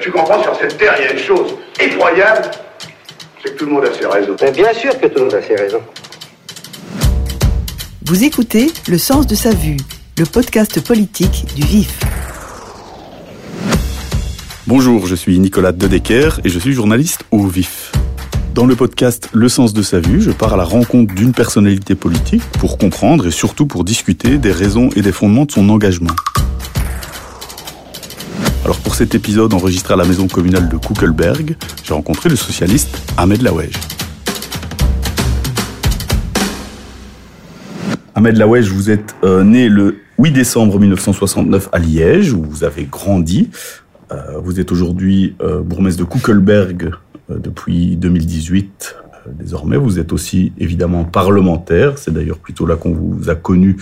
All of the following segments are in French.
Tu comprends, sur cette terre, il y a une chose effroyable, c'est que tout le monde a ses raisons. Mais bien sûr que tout le monde a ses raisons. Vous écoutez Le sens de sa vue, le podcast politique du vif. Bonjour, je suis Nicolas Dedecker et je suis journaliste au vif. Dans le podcast Le sens de sa vue, je pars à la rencontre d'une personnalité politique pour comprendre et surtout pour discuter des raisons et des fondements de son engagement. Alors pour cet épisode enregistré à la maison communale de Kuckelberg, j'ai rencontré le socialiste Ahmed Lawej. Ahmed Lawej, vous êtes euh, né le 8 décembre 1969 à Liège, où vous avez grandi. Euh, vous êtes aujourd'hui euh, bourgmestre de Kuckelberg depuis 2018. Désormais, vous êtes aussi évidemment parlementaire. C'est d'ailleurs plutôt là qu'on vous a connu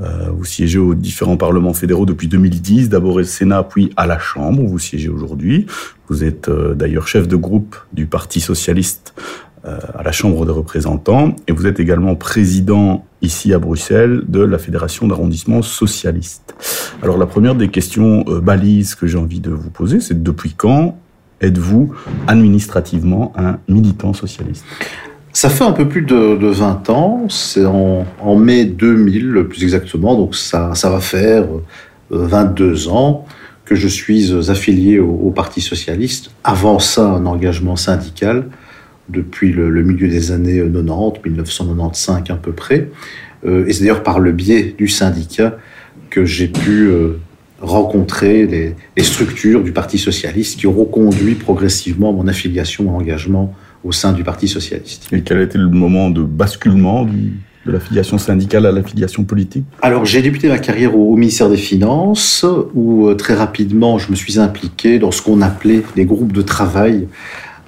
euh, vous siégez aux différents parlements fédéraux depuis 2010, d'abord au Sénat, puis à la Chambre, où vous siégez aujourd'hui. Vous êtes euh, d'ailleurs chef de groupe du Parti socialiste euh, à la Chambre des représentants, et vous êtes également président ici à Bruxelles de la Fédération d'arrondissement socialiste. Alors la première des questions balises que j'ai envie de vous poser, c'est depuis quand êtes-vous administrativement un militant socialiste? Ça fait un peu plus de, de 20 ans, c'est en, mai 2000 plus exactement, donc ça, va faire 22 euh, ans que je suis affilié au, Parti socialiste. Avant ça, un engagement syndical depuis le, milieu des années 90, 1995 à peu près. Euh, et c'est d'ailleurs par le biais du syndicat que j'ai pu euh, rencontrer les, les, structures du Parti socialiste qui auront conduit progressivement mon affiliation, mon engagement au sein du Parti socialiste. Et quel a été le moment de basculement du, de l'affiliation syndicale à l'affiliation politique? Alors j'ai débuté ma carrière au, au, ministère des Finances, où euh, très rapidement je me suis impliqué dans ce qu'on appelait les groupes de travail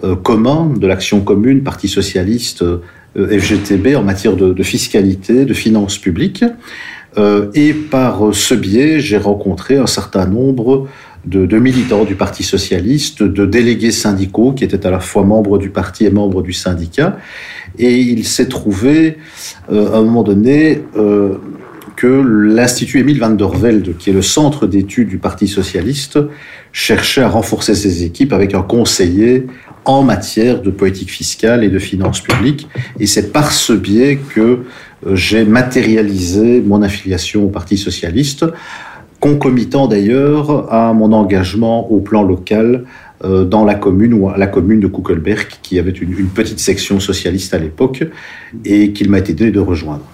euh, communs de l'action commune, Parti socialiste, euh, FGTB, en matière de, de, fiscalité, de finances publiques. Et par ce biais, j'ai rencontré un certain nombre de, militants du Parti socialiste, de délégués syndicaux qui étaient à la fois membres du parti et membres du syndicat. Et il s'est trouvé euh, à un moment donné euh, que l'Institut Émile van der Velde, qui est le centre d'études du Parti socialiste, cherchait à renforcer ses équipes avec un conseiller en matière de politique fiscale et de finances publiques. Et c'est par ce biais que euh, j'ai matérialisé mon affiliation au Parti socialiste concomitant d'ailleurs à mon engagement au plan local euh, dans la commune ou la commune de Kuckelberg, qui avait une, petite section socialiste à l'époque et qu'il m'a été donné de rejoindre.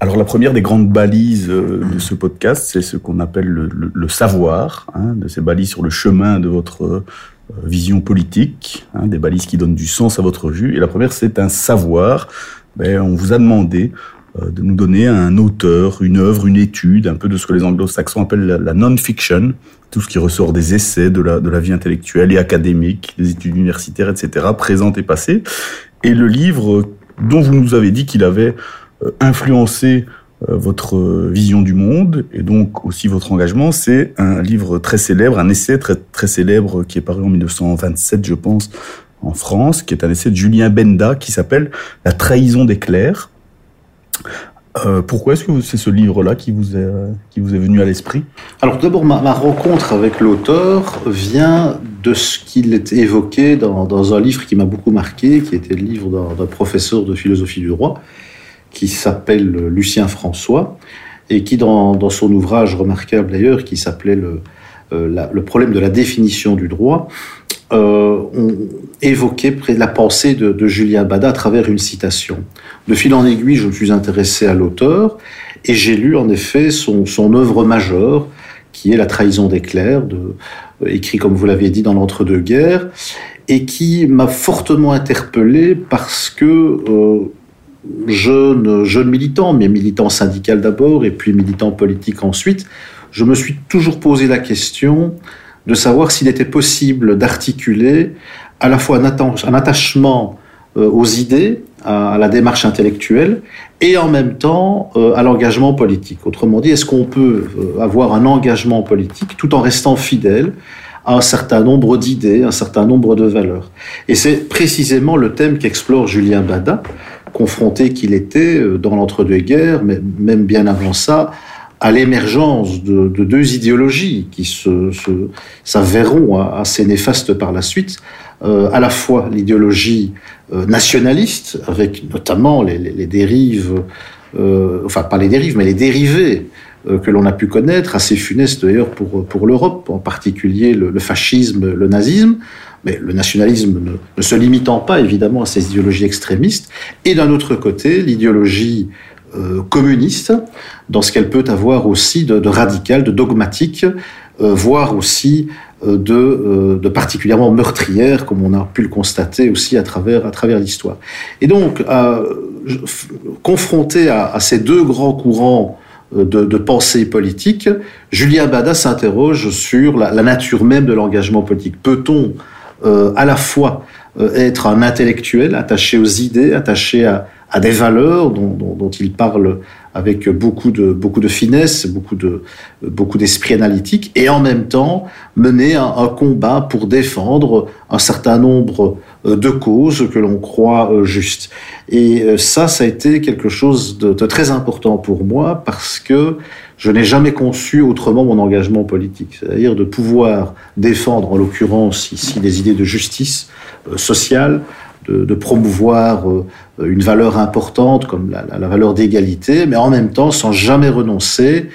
Alors la première des grandes balises euh, de ce podcast, c'est ce qu'on appelle le, savoir, hein, de ces balises sur le chemin de votre euh, vision politique, hein, des balises qui donnent du sens à votre vue. Et la première, c'est un savoir. Ben, on vous a demandé de nous donner un auteur, une œuvre, une étude, un peu de ce que les anglo-saxons appellent la, la non-fiction, tout ce qui ressort des essais de la, de la vie intellectuelle et académique, des études universitaires, etc., présentes et passées. Et le livre dont vous nous avez dit qu'il avait euh, influencé euh, votre vision du monde et donc aussi votre engagement, c'est un livre très célèbre, un essai très, très célèbre qui est paru en 1927, je pense, en France, qui est un essai de Julien Benda qui s'appelle La trahison des clercs euh, pourquoi est-ce que c'est ce livre-là qui, vous est, qui vous est venu à l'esprit? Alors d'abord, ma, rencontre avec l'auteur vient de ce qu'il est évoqué dans, dans, un livre qui m'a beaucoup marqué, qui était le livre d'un professeur de philosophie du droit, qui s'appelle Lucien François, et qui, dans, dans son ouvrage remarquable d'ailleurs, qui s'appelait le, euh, le problème de la définition du droit, euh, on évoquait la pensée de, de, Julien Bada à travers une citation. De fil en aiguille, je me suis intéressé à l'auteur et j'ai lu en effet son, œuvre majeure, qui est La trahison des clercs, euh, écrit comme vous l'avez dit dans l'entre-deux-guerres, et qui m'a fortement interpellé parce que euh, jeune militant, mais militant syndical d'abord et puis militant politique ensuite, je me suis toujours posé la question de savoir s'il était possible d'articuler à la fois un, attachement euh, aux idées, à, la démarche intellectuelle, et en même temps euh, à l'engagement politique. Autrement dit, est-ce qu'on peut euh, avoir un engagement politique tout en restant fidèle à un certain nombre d'idées, un certain nombre de valeurs? Et c'est précisément le thème qu'explore Julien Bada, confronté qu'il était dans l'entre-deux-guerres, mais même bien avant ça, à l'émergence de, deux idéologies qui se, s'avéreront assez néfastes par la suite, euh, à la fois l'idéologie euh, nationaliste, avec notamment les, dérives, euh, enfin pas les dérives, mais les dérivés que l'on a pu connaître, assez funestes d'ailleurs pour, pour l'Europe, en particulier le, fascisme, le nazisme, mais le nationalisme ne, se limitant pas évidemment à ces idéologies extrémistes, et d'un autre côté l'idéologie communiste, dans ce qu'elle peut avoir aussi de, radical, de dogmatique, voire aussi euh, euh, de, particulièrement meurtrière, comme on a pu le constater aussi à travers, à travers l'histoire. Et donc, confronté à, ces deux grands courants euh, de, pensée politique, Julien Bada s'interroge sur la, nature même de l'engagement politique. Peut-on à la fois être un intellectuel attaché aux idées, attaché à, des valeurs dont, il parle avec beaucoup de, beaucoup de finesse, beaucoup de, beaucoup d'esprit analytique, et en même temps mener un, combat pour défendre un certain nombre euh, de causes que l'on croit euh, justes. Et euh, ça, ça a été quelque chose de, très important pour moi parce que je n'ai jamais conçu autrement mon engagement politique, c'est-à-dire de pouvoir défendre, en l'occurrence ici, des idées de justice sociale, de, promouvoir euh, une valeur importante comme la, valeur d'égalité, mais en même temps sans jamais renoncer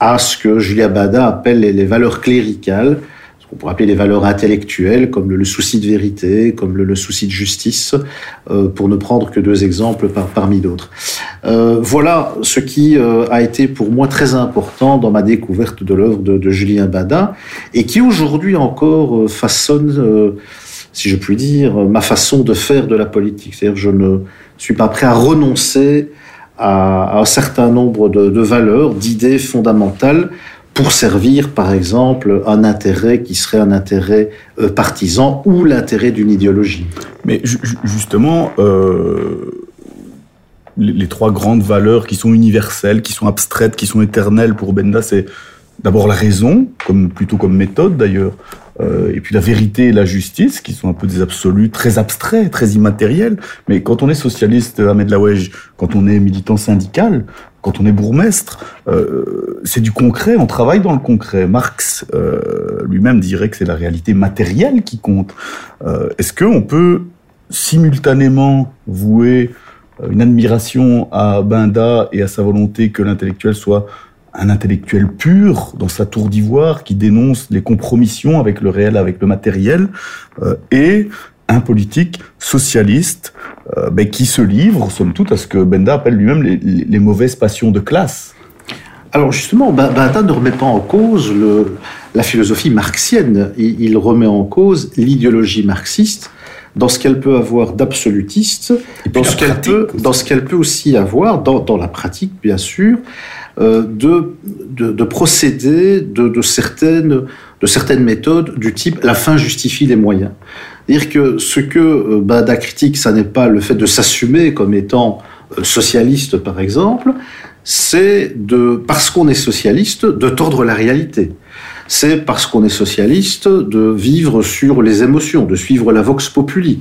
à ce que Julia Bada appelle les, valeurs cléricales, ce qu'on pourrait appeler les valeurs intellectuelles, comme le, souci de vérité, comme le, souci de justice, euh, pour ne prendre que deux exemples parmi d'autres. Euh, voilà ce qui a été pour moi très important dans ma découverte de l'œuvre de, de, Julien Bada, et qui aujourd'hui encore façonne si je puis dire, ma façon de faire de la politique. C'est-à-dire je ne suis pas prêt à renoncer à, un certain nombre de, valeurs, d'idées fondamentales pour servir, par exemple, un intérêt qui serait un intérêt euh, partisan ou l'intérêt d'une idéologie. Mais justement, euh, les, les, trois grandes valeurs qui sont universelles, qui sont abstraites, qui sont éternelles pour Benda, c'est d'abord la raison, comme, plutôt comme méthode d'ailleurs, euh, et puis la vérité et la justice, qui sont un peu des absolus très abstraits, très immatériels. Mais quand on est socialiste, Ahmed Lawej, quand on est militant syndical, quand on est bourgmestre, euh, c'est du concret, on travaille dans le concret. Marx euh, lui-même dirait que c'est la réalité matérielle qui compte. Euh, est-ce qu'on peut simultanément vouer euh, une admiration à Benda et à sa volonté que l'intellectuel soit un intellectuel pur dans sa tour d'ivoire qui dénonce les compromissions avec le réel, avec le matériel, euh, et un politique socialiste euh, ben, qui se livre, somme toute, à ce que Benda appelle lui-même les, mauvaises passions de classe. Alors justement, Benda ne remet pas en cause la philosophie marxienne, il, remet en cause l'idéologie marxiste dans ce qu'elle peut avoir d'absolutiste, dans, ce qu'elle peut, dans ce qu'elle peut aussi avoir, dans, dans la pratique bien sûr, euh, de, de, procéder de, certaines, de certaines méthodes du type la fin justifie les moyens. Dire que ce que euh, Bada critique, ça n'est pas le fait de s'assumer comme étant euh, socialiste, par exemple, c'est de, parce qu'on est socialiste, de tordre la réalité. C'est parce qu'on est socialiste de vivre sur les émotions, de suivre la vox populi.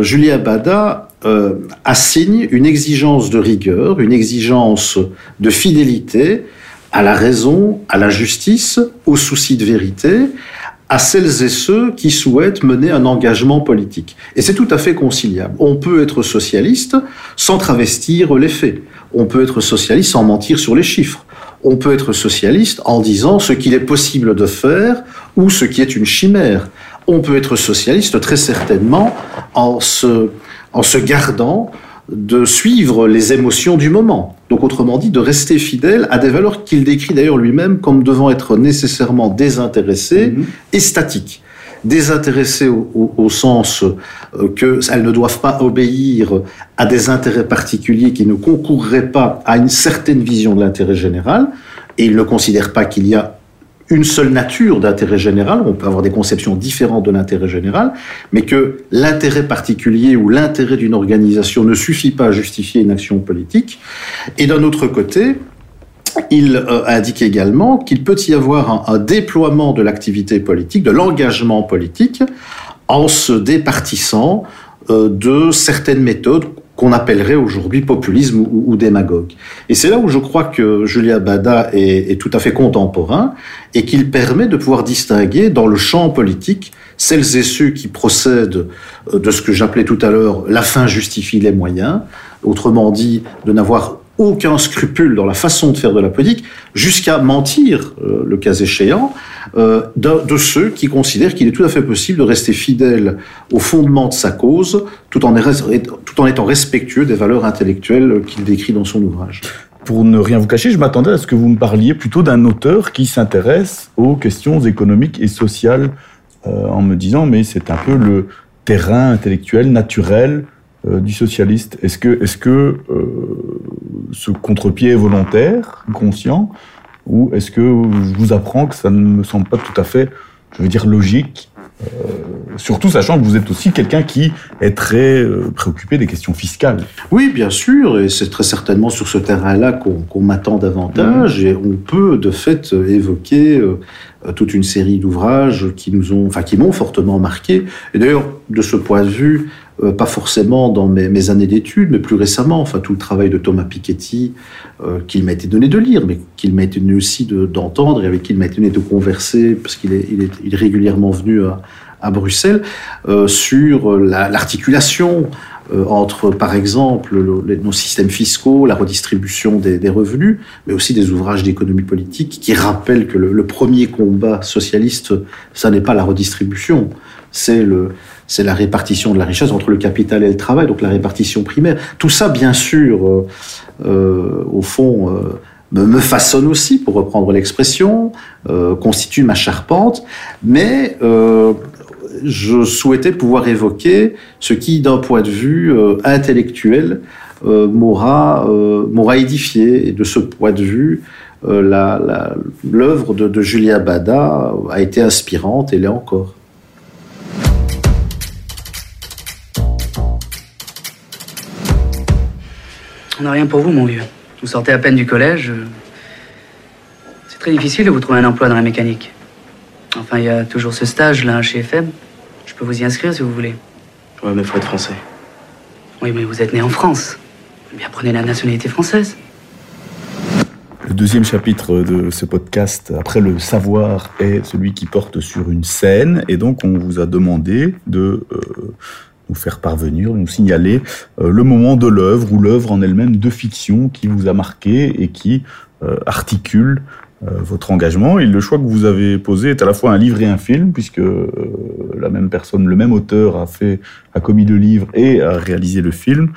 Julia Bada euh, assigne une exigence de rigueur, une exigence de fidélité à la raison, à la justice, au souci de vérité, à celles et ceux qui souhaitent mener un engagement politique. Et c'est tout à fait conciliable. On peut être socialiste sans travestir les faits. On peut être socialiste sans mentir sur les chiffres. On peut être socialiste en disant ce qu'il est possible de faire ou ce qui est une chimère. On peut être socialiste très certainement en se en se gardant de suivre les émotions du moment. Donc autrement dit, de rester fidèle à des valeurs qu'il décrit d'ailleurs lui-même comme devant être nécessairement désintéressées mhm. et statiques. Désintéressées au, sens euh, qu'elles ne doivent pas obéir à des intérêts particuliers qui ne concourraient pas à une certaine vision de l'intérêt général, et il ne considère pas qu'il y a une seule nature d'intérêt général, on peut avoir des conceptions différentes de l'intérêt général, mais que l'intérêt particulier ou l'intérêt d'une organisation ne suffit pas à justifier une action politique. Et d'un autre côté, il euh, indique également qu'il peut y avoir un, déploiement de l'activité politique, de l'engagement politique, en se départissant euh, de certaines méthodes qu'on appellerait aujourd'hui populisme ou, démagogue. Et c'est là où je crois que Julia Bada est, tout à fait contemporain et qu'il permet de pouvoir distinguer dans le champ politique celles et ceux qui procèdent euh, de ce que j'appelais tout à l'heure la fin justifie les moyens, autrement dit de n'avoir aucun scrupule dans la façon de faire de la politique, jusqu'à mentir, euh, le cas échéant, euh, de, ceux qui considèrent qu'il est tout à fait possible de rester fidèle au fondement de sa cause, tout en, étant respectueux des valeurs intellectuelles qu'il décrit dans son ouvrage. Pour ne rien vous cacher, je m'attendais à ce que vous me parliez plutôt d'un auteur qui s'intéresse aux questions économiques et sociales, euh, en me disant, mais c'est un peu le terrain intellectuel naturel du socialiste. Est-ce que, est-ce que euh, ce contre-pied est volontaire, conscient, ou est-ce que je vous apprends que ça ne me semble pas tout à fait, je veux dire, logique euh, surtout sachant que vous êtes aussi quelqu'un qui est très euh, préoccupé des questions fiscales. Oui, bien sûr, et c'est très certainement sur ce terrain-là qu'on m'attend davantage, et on peut de fait évoquer euh, toute une série d'ouvrages qui nous ont, enfin qui m'ont fortement marqué. Et d'ailleurs, de ce point de vue, euh, pas forcément dans mes, années d'études, mais plus récemment, enfin tout le travail de Thomas Piketty, euh, qu'il m'a été donné de lire, mais qu'il m'a été donné aussi d'entendre et avec qui il m'a été donné de converser, parce qu'il est, régulièrement venu à, Bruxelles, euh, sur l'articulation entre, par exemple, nos systèmes fiscaux, la redistribution des, revenus, mais aussi des ouvrages d'économie politique qui rappellent que le, premier combat socialiste, ça n'est pas la redistribution, c'est le, c'est la répartition de la richesse entre le capital et le travail, donc la répartition primaire. Tout ça, bien sûr, euh, euh, au fond, euh, me, façonne aussi, pour reprendre l'expression, constitue ma charpente, mais je souhaitais pouvoir évoquer ce qui, d'un point de vue intellectuel, m'aura édifié. Et de ce point de vue, l'œuvre de, de Julia Bada a été inspirante et l'est encore. On n'a rien pour vous, mon vieux. Vous sortez à peine du collège. C'est très difficile de vous trouver un emploi dans la mécanique. Enfin, il y a toujours ce stage-là chez FM. Peux vous y inscrire si vous voulez. Ouais, mais faut être français. Oui, mais vous êtes né en France. Eh bien, prenez la nationalité française. Le deuxième chapitre de ce podcast, après le savoir, est celui qui porte sur une scène. Et donc, on vous a demandé de euh, nous faire parvenir, nous signaler euh, le moment de l'œuvre ou l'œuvre en elle-même de fiction qui vous a marqué et qui euh, articule euh, votre engagement. Et le choix que vous avez posé est à la fois un livre et un film, puisque la même personne, le même auteur a fait, a commis le livre et a réalisé le film,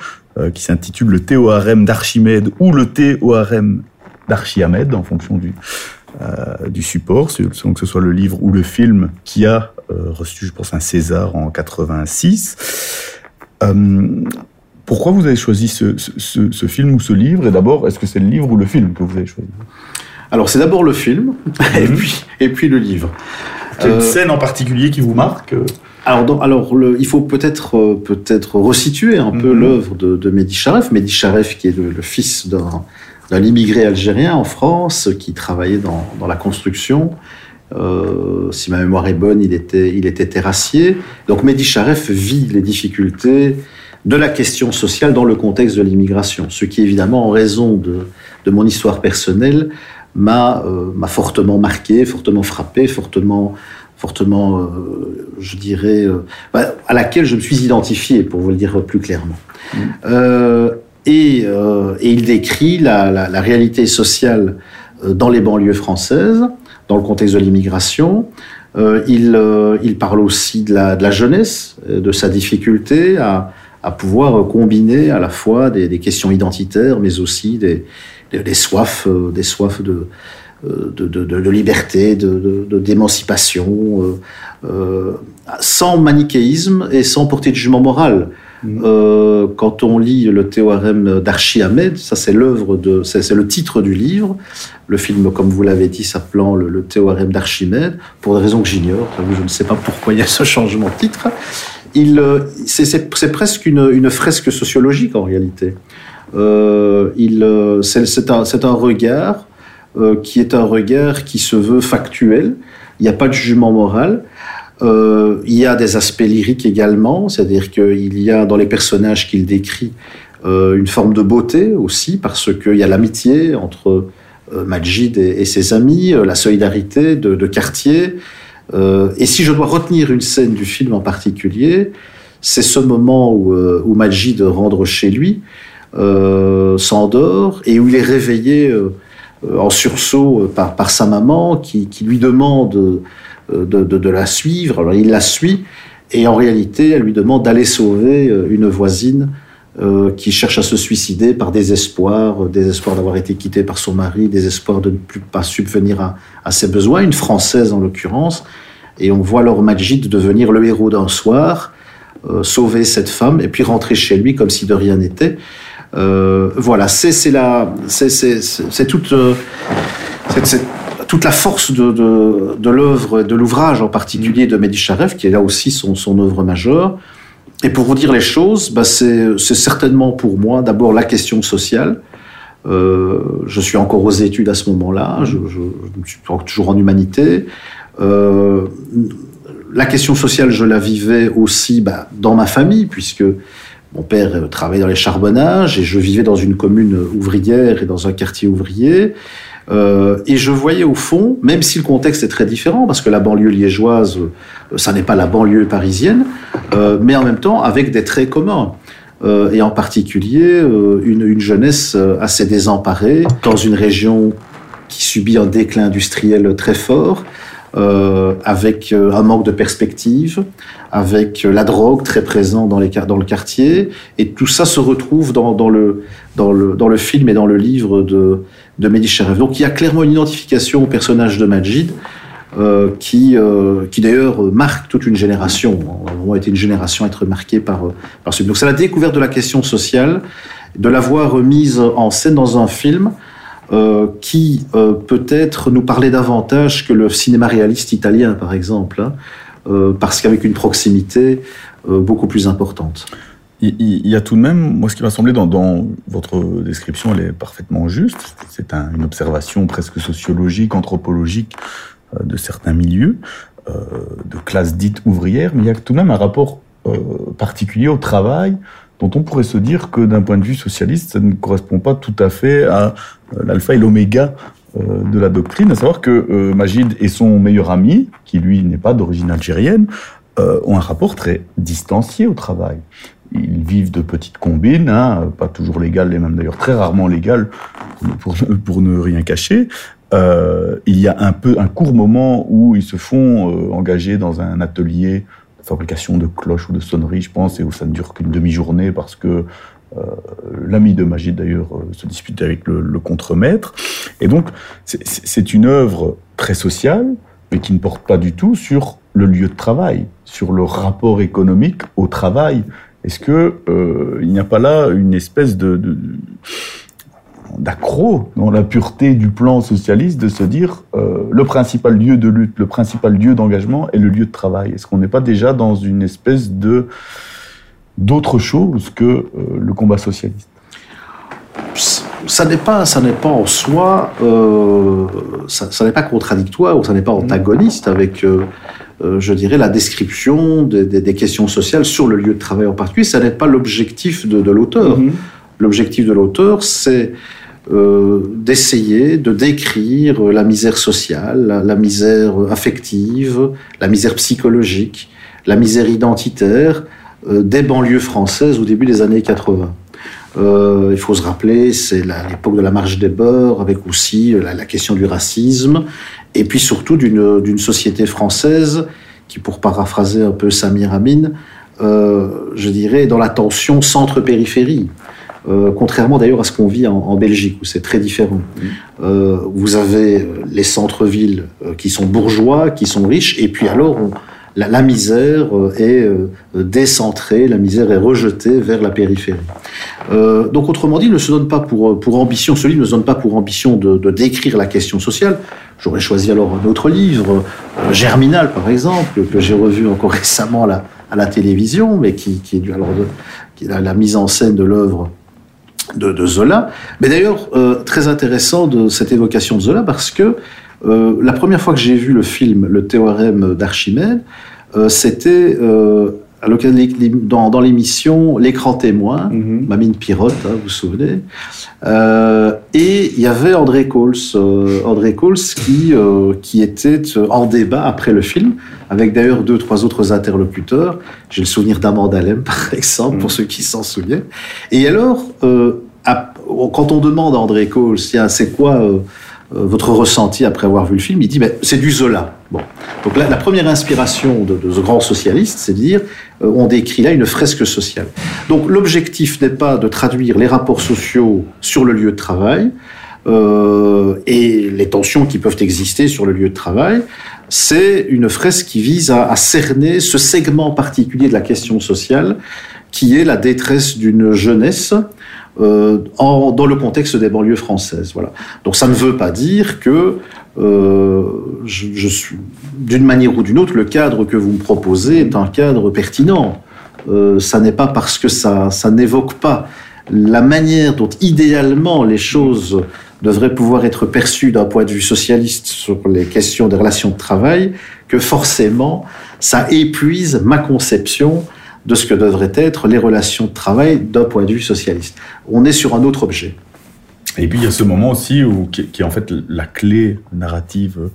qui s'intitule Le Théorème d'Archimède ou Le Théorème d'Archiamède, en fonction du, euh, du support, que ce soit le livre ou le film, qui a euh, reçu, je pense, un César en 86. Euh, pourquoi vous avez choisi ce, film ou ce livre? Et d'abord, est-ce que c'est le livre ou le film que vous avez choisi? Alors, c'est d'abord le film, et, puis, et puis le livre. Il une scène en particulier qui vous marque alors, alors il faut peut-être peut-être resituer un peu mhm. l'œuvre de, de Mehdi Charef. Mehdi Charef, qui est le fils d'un immigré algérien en France qui travaillait dans, dans la construction. Euh, si ma mémoire est bonne, il était, il était terrassier. Donc Mehdi Charef vit les difficultés de la question sociale dans le contexte de l'immigration, ce qui évidemment, en raison de, de mon histoire personnelle, m'a euh, fortement marqué, fortement frappé, fortement, fortement, euh, je dirais, euh, bah, à laquelle je me suis identifié, pour vous le dire plus clairement. Mmh. Euh, et, il décrit la, réalité sociale dans les banlieues françaises, dans le contexte de l'immigration. Il, parle aussi de la, jeunesse, de sa difficulté à, pouvoir combiner à la fois des, questions identitaires, mais aussi des, soifs, des soifs de, de, liberté, de, d'émancipation, sans manichéisme et sans porter de jugement moral. Euh, quand on lit le théorème d'Archiamède, ça c'est l'œuvre de, c'est le titre du livre. Le film, comme vous l'avez dit, s'appelant le, théorème d'Archimède, pour des raisons que j'ignore. Je ne sais pas pourquoi il y a ce changement de titre. Il, euh, c'est presque une, une, fresque sociologique en réalité. Euh, il, c'est un, regard qui est un regard qui se veut factuel. Il n'y a pas de jugement moral. Euh, il y a des aspects lyriques également, c'est-à-dire qu'il y a dans les personnages qu'il décrit une forme de beauté aussi, parce qu'il y a l'amitié entre Majid et, ses amis, la solidarité de, quartier. et si je dois retenir une scène du film en particulier, c'est ce moment où, où Majid rentre chez lui, s'endort, et où il est réveillé en sursaut par, sa maman qui, lui demande de, la suivre. Alors il la suit et en réalité elle lui demande d'aller sauver une voisine euh, qui cherche à se suicider par désespoir, désespoir d'avoir été quittée par son mari, désespoir de ne plus pas subvenir à, ses besoins, une Française en l'occurrence. Et on voit alors Majid devenir le héros d'un soir, euh, sauver cette femme et puis rentrer chez lui comme si de rien n'était. Euh, voilà, c'est c'est toute, euh, toute la force de, de, de l'œuvre, de l'ouvrage en particulier de Mehdi qui est là aussi son, œuvre majeure. Et pour vous dire les choses, bah c'est certainement pour moi d'abord la question sociale. Euh, je suis encore aux études à ce moment-là, je, suis toujours en humanité. La question sociale, je la vivais aussi bah, dans ma famille, puisque mon père euh, travaillait dans les charbonnages et je vivais dans une commune ouvrière et dans un quartier ouvrier. Euh, et je voyais au fond, même si le contexte est très différent, parce que la banlieue liégeoise, euh, ça n'est pas la banlieue parisienne, mais en même temps avec des traits communs. Et en particulier une, jeunesse assez désemparée dans une région qui subit un déclin industriel très fort, avec un manque de perspective, avec la drogue très présente dans, le quartier. Et tout ça se retrouve dans, le, film et dans le livre de, de Mehdi. Donc il y a clairement une identification au personnage de Majid. Euh, qui, euh, d'ailleurs marque toute une génération. On a été une génération à être marquée par, par ce. Donc c'est la découverte de la question sociale, de l'avoir mise en scène dans un film euh, qui euh, peut-être nous parlait davantage que le cinéma réaliste italien, par exemple. Hein. Euh, parce qu'avec une proximité beaucoup plus importante. Il y a tout de même, moi, ce qui m'a semblé dans, votre description, elle est parfaitement juste. C'est un, une observation presque sociologique, anthropologique de certains milieux, de classes dites ouvrières, mais il y a tout de même un rapport particulier au travail dont on pourrait se dire que d'un point de vue socialiste, ça ne correspond pas tout à fait à l'alpha et l'oméga euh, de la doctrine, à savoir que euh, Majid et son meilleur ami, qui lui n'est pas d'origine algérienne, euh, ont un rapport très distancié au travail. Ils vivent de petites combines, hein, pas toujours légales, et même d'ailleurs très rarement légales, pour, pour ne rien cacher. Euh, il y a un peu un court moment où ils se font euh, engager dans un atelier fabrication de cloches ou de sonneries, je pense, et où ça ne dure qu'une demi-journée parce que euh, L'ami de Magid, d'ailleurs, euh, se dispute avec le, le contremaître. Et donc, c'est une œuvre très sociale, mais qui ne porte pas du tout sur le lieu de travail, sur le rapport économique au travail. Est-ce que euh, il n'y a pas là une espèce de, de d'accro dans la pureté du plan socialiste de se dire euh, le principal lieu de lutte, le principal lieu d'engagement est le lieu de travail. Est-ce qu'on n'est pas déjà dans une espèce de d'autre chose que euh, le combat socialiste? Ça n'est pas, ça n'est pas en soi, euh, ça, ça n'est pas contradictoire ou ça n'est pas antagoniste avec, euh, euh, je dirais, la description des, des, des, questions sociales sur le lieu de travail en particulier. Ça n'est pas l'objectif de, de l'auteur. Mm -hmm. L'objectif de l'auteur, c'est euh, d'essayer de décrire la misère sociale, la, misère affective, la misère psychologique, la misère identitaire euh, des banlieues françaises au début des années 80. Euh, il faut se rappeler, c'est l'époque de la marche des beurs, avec aussi la, la question du racisme, et puis surtout d'une société française qui, pour paraphraser un peu Samir Amin, euh, je dirais, dans la tension centre-périphérie. Euh, contrairement d'ailleurs à ce qu'on vit en, en, Belgique, où c'est très différent. Mmh. Euh, vous avez les centres-villes euh, qui sont bourgeois, qui sont riches, et puis alors on, la, la, misère euh, est euh, décentrée, la misère est rejetée vers la périphérie. Euh, donc, autrement dit, il ne se donne pas pour, pour ambition, ce livre ne se donne pas pour ambition de, de décrire la question sociale. J'aurais choisi alors un autre livre, euh, Germinal par exemple, que j'ai revu encore récemment à la, à la télévision, mais qui, qui est alors de, qui est la, la mise en scène de l'œuvre de, Zola. Mais d'ailleurs, euh, très intéressant de cette évocation de Zola parce que euh, la première fois que j'ai vu le film Le théorème d'Archimède, euh, c'était à dans, dans l'émission L'écran témoin, Mhm. Mamine Pirotte, hein, vous vous souvenez. Euh, et il y avait André Coles, euh, André Coles qui, euh, qui était en débat après le film, avec d'ailleurs deux, trois autres interlocuteurs. J'ai le souvenir d'Amanda Lem, par exemple, pour ceux qui s'en souviennent. Et alors, à- quand on demande à André Coles, c'est quoi votre ressenti après avoir vu le film, il dit, ben, c'est du Zola. Bon. Donc là, la première inspiration de, de ce grand socialiste, c'est de dire, euh, on décrit là une fresque sociale. Donc l'objectif n'est pas de traduire les rapports sociaux sur le lieu de travail euh, et les tensions qui peuvent exister sur le lieu de travail. C'est une fresque qui vise à cerner ce segment particulier de la question sociale qui est la détresse d'une jeunesse euh, dans le contexte des banlieues françaises. Voilà. Donc ça ne veut pas dire que euh, je, suis, d'une manière ou d'une autre, le cadre que vous me proposez est un cadre pertinent. Euh, ça n'est pas parce que ça, ça n'évoque pas la manière dont idéalement les choses devraient pouvoir être perçues d'un point de vue socialiste sur les questions des relations de travail que forcément ça épuise ma conception de ce que devraient être les relations de travail d'un point de vue socialiste. On est sur un autre objet. Et puis il y a ce moment aussi où, qui, est en fait la clé narrative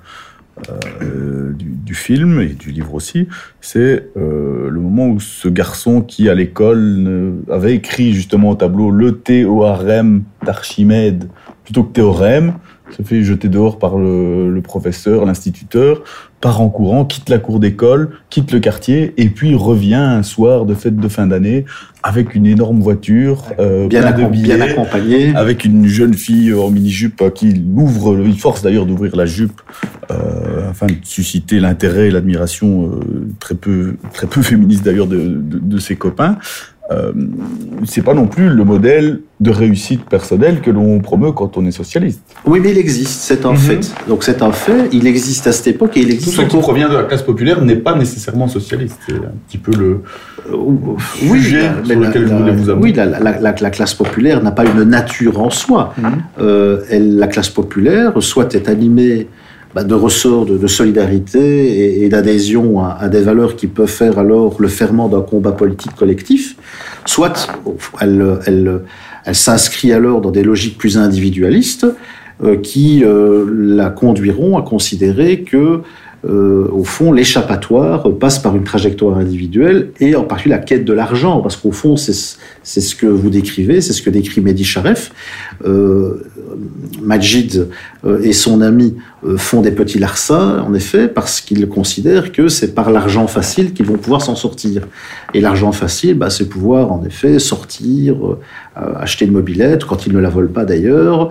euh, du, du film et du livre aussi, c'est euh, le moment où ce garçon qui à l'école avait écrit justement au tableau le théorème d'Archimède plutôt que théorème, se fait jeter dehors par le, le professeur, l'instituteur, part en courant, quitte la cour d'école, quitte le quartier, et puis revient un soir de fête de fin d'année avec une énorme voiture, euh, Bien, plein de accom- bien billets, accompagné. avec une jeune fille en mini-jupe euh, qui l'ouvre, il force d'ailleurs d'ouvrir la jupe euh, afin de susciter l'intérêt et l'admiration euh, très peu très peu féministe d'ailleurs de, de, de ses copains. Euh, c'est pas non plus le modèle de réussite personnelle que l'on promeut quand on est socialiste. Oui, mais il existe, c'est un Mhm. fait. Donc c'est un fait, il existe à cette époque et il Tout existe ce qui provient de la classe populaire n'est pas nécessairement socialiste. C'est un petit peu le Euh, sujet la- sur lequel la- je voulais la- vous amener. Oui, la, la- la- la classe populaire n'a pas une nature en soi. Euh, elle, la classe populaire, soit est animée bah, de ressorts de, de solidarité et, et d'adhésion à, à des valeurs qui peuvent faire alors le ferment d'un combat politique collectif, soit elle, elle, elle s'inscrit alors dans des logiques plus individualistes euh, qui euh, la conduiront à considérer que euh, au fond, l'échappatoire passe par une trajectoire individuelle et en particulier la quête de l'argent, parce qu'au fond, c'est ce que vous décrivez, c'est ce que décrit Mehdi Sharef. Euh, Majid euh, et son ami font des petits larcins, en effet, parce qu'ils considèrent que c'est par l'argent facile qu'ils vont pouvoir s'en sortir. Et l'argent facile, bah, c'est pouvoir, en effet, sortir, acheter une mobilette, quand ils ne la volent pas d'ailleurs.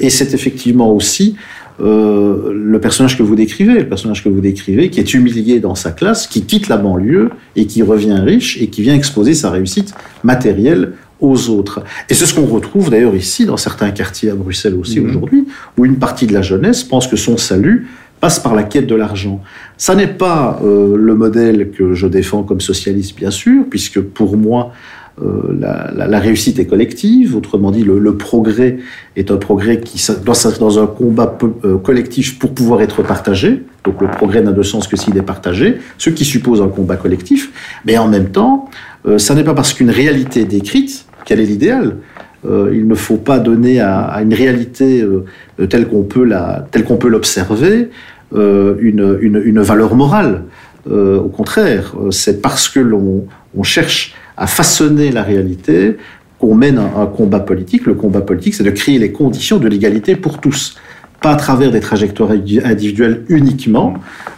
Et c'est effectivement aussi euh, le personnage que vous décrivez, le personnage que vous décrivez, qui est humilié dans sa classe, qui quitte la banlieue et qui revient riche et qui vient exposer sa réussite matérielle aux autres. Et c'est ce qu'on retrouve d'ailleurs ici dans certains quartiers à Bruxelles aussi Mhm. aujourd'hui, où une partie de la jeunesse pense que son salut passe par la quête de l'argent. Ça n'est pas euh, le modèle que je défends comme socialiste, bien sûr, puisque pour moi, la, la- réussite est collective. Autrement dit, le, progrès est un progrès qui s- doit s'inscrire dans un combat euh, collectif pour pouvoir être partagé. Donc le progrès n'a de sens que s'il est partagé, ce qui suppose un combat collectif. Mais en même temps, euh, ça n'est pas parce qu'une réalité est décrite qu'elle est l'idéal. Euh, il ne faut pas donner à, une réalité euh, euh, telle qu'on peut l'observer euh, une, une, valeur morale. Euh, au contraire, euh, c'est parce que l'on on cherche à façonner la réalité qu'on mène un, un combat politique. Le combat politique, c'est de créer les conditions de l'égalité pour tous, pas à travers des trajectoires indi- individuelles uniquement.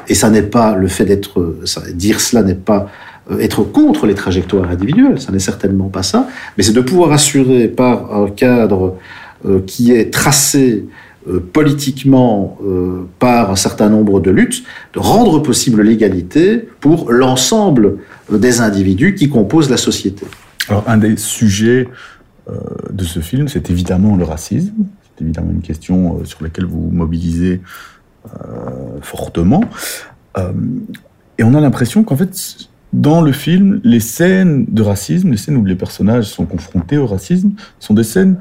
Et ça n'est pas le fait d'être, dire cela n'est pas euh, être contre les trajectoires individuelles, ça n'est certainement pas ça, mais c'est de pouvoir assurer par un cadre euh, qui est tracé euh, politiquement euh, par un certain nombre de luttes, de rendre possible l'égalité pour l'ensemble des individus qui composent la société. Alors, un des sujets euh, de ce film, c'est évidemment le racisme. C'est évidemment une question sur laquelle vous mobilisez fortement. Et on a l'impression qu'en fait, dans le film, les scènes de racisme, les scènes où les personnages sont confrontés au racisme, sont des scènes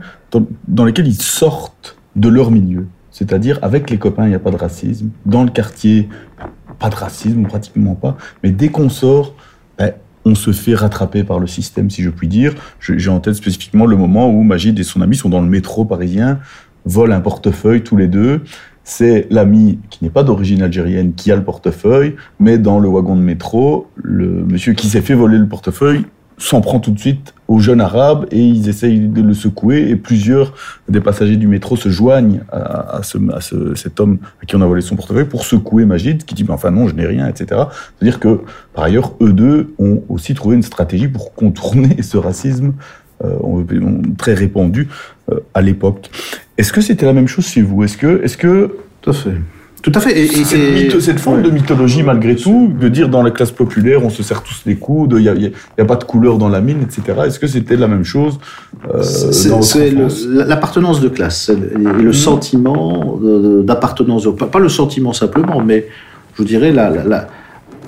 dans lesquelles ils sortent de leur milieu. C'est-à-dire, avec les copains, il n'y a pas de racisme. Dans le quartier, pas de racisme, pratiquement pas. Mais dès qu'on sort, ben, on se fait rattraper par le système, si je puis dire. J'ai en tête spécifiquement le moment où Magid et son ami sont dans le métro parisien, volent un portefeuille tous les deux. C'est l'ami qui n'est pas d'origine algérienne qui a le portefeuille, mais dans le wagon de métro, le monsieur qui s'est fait voler le portefeuille s'en prend tout de suite au jeune arabe et ils essayent de le secouer et plusieurs des passagers du métro se joignent à, ce, cet homme à qui on a volé son portefeuille pour secouer Magid qui dit mais enfin non je n'ai rien etc. C'est-à-dire que par ailleurs eux deux ont aussi trouvé une stratégie pour contourner ce racisme euh, très répandu euh, à l'époque. Est-ce que c'était la même chose chez vous? Est-ce que, est-ce que tout à fait tout à fait. Et, cette, cette, forme de mythologie, malgré tout, de dire dans la classe populaire, on se serre tous les coudes, il n'y a, pas de couleur dans la mine, etc. Est-ce que c'était la même chose euh, C'est l'appartenance de classe et le mhm. sentiment d'appartenance, pas, le sentiment simplement, mais je dirais la, la,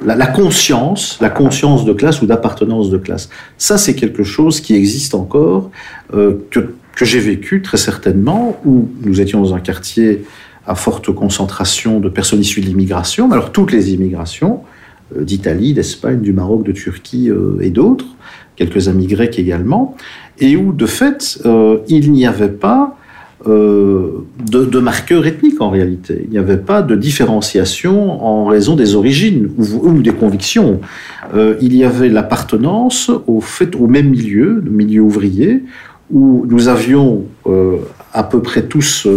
la, conscience, la conscience de classe ou d'appartenance de classe. Ça, c'est quelque chose qui existe encore, euh, que, que j'ai vécu très certainement, où nous étions dans un quartier à forte concentration de personnes issues de l'immigration, alors toutes les immigrations, euh, d'Italie, d'Espagne, du Maroc, de Turquie euh, et d'autres, quelques amis grecs également, et où de fait euh, il n'y avait pas de, de, marqueurs ethniques en réalité. Il n'y avait pas de différenciation en raison des origines ou, des convictions. il y avait l'appartenance au fait au même milieu, le milieu ouvrier, où nous avions à peu près tous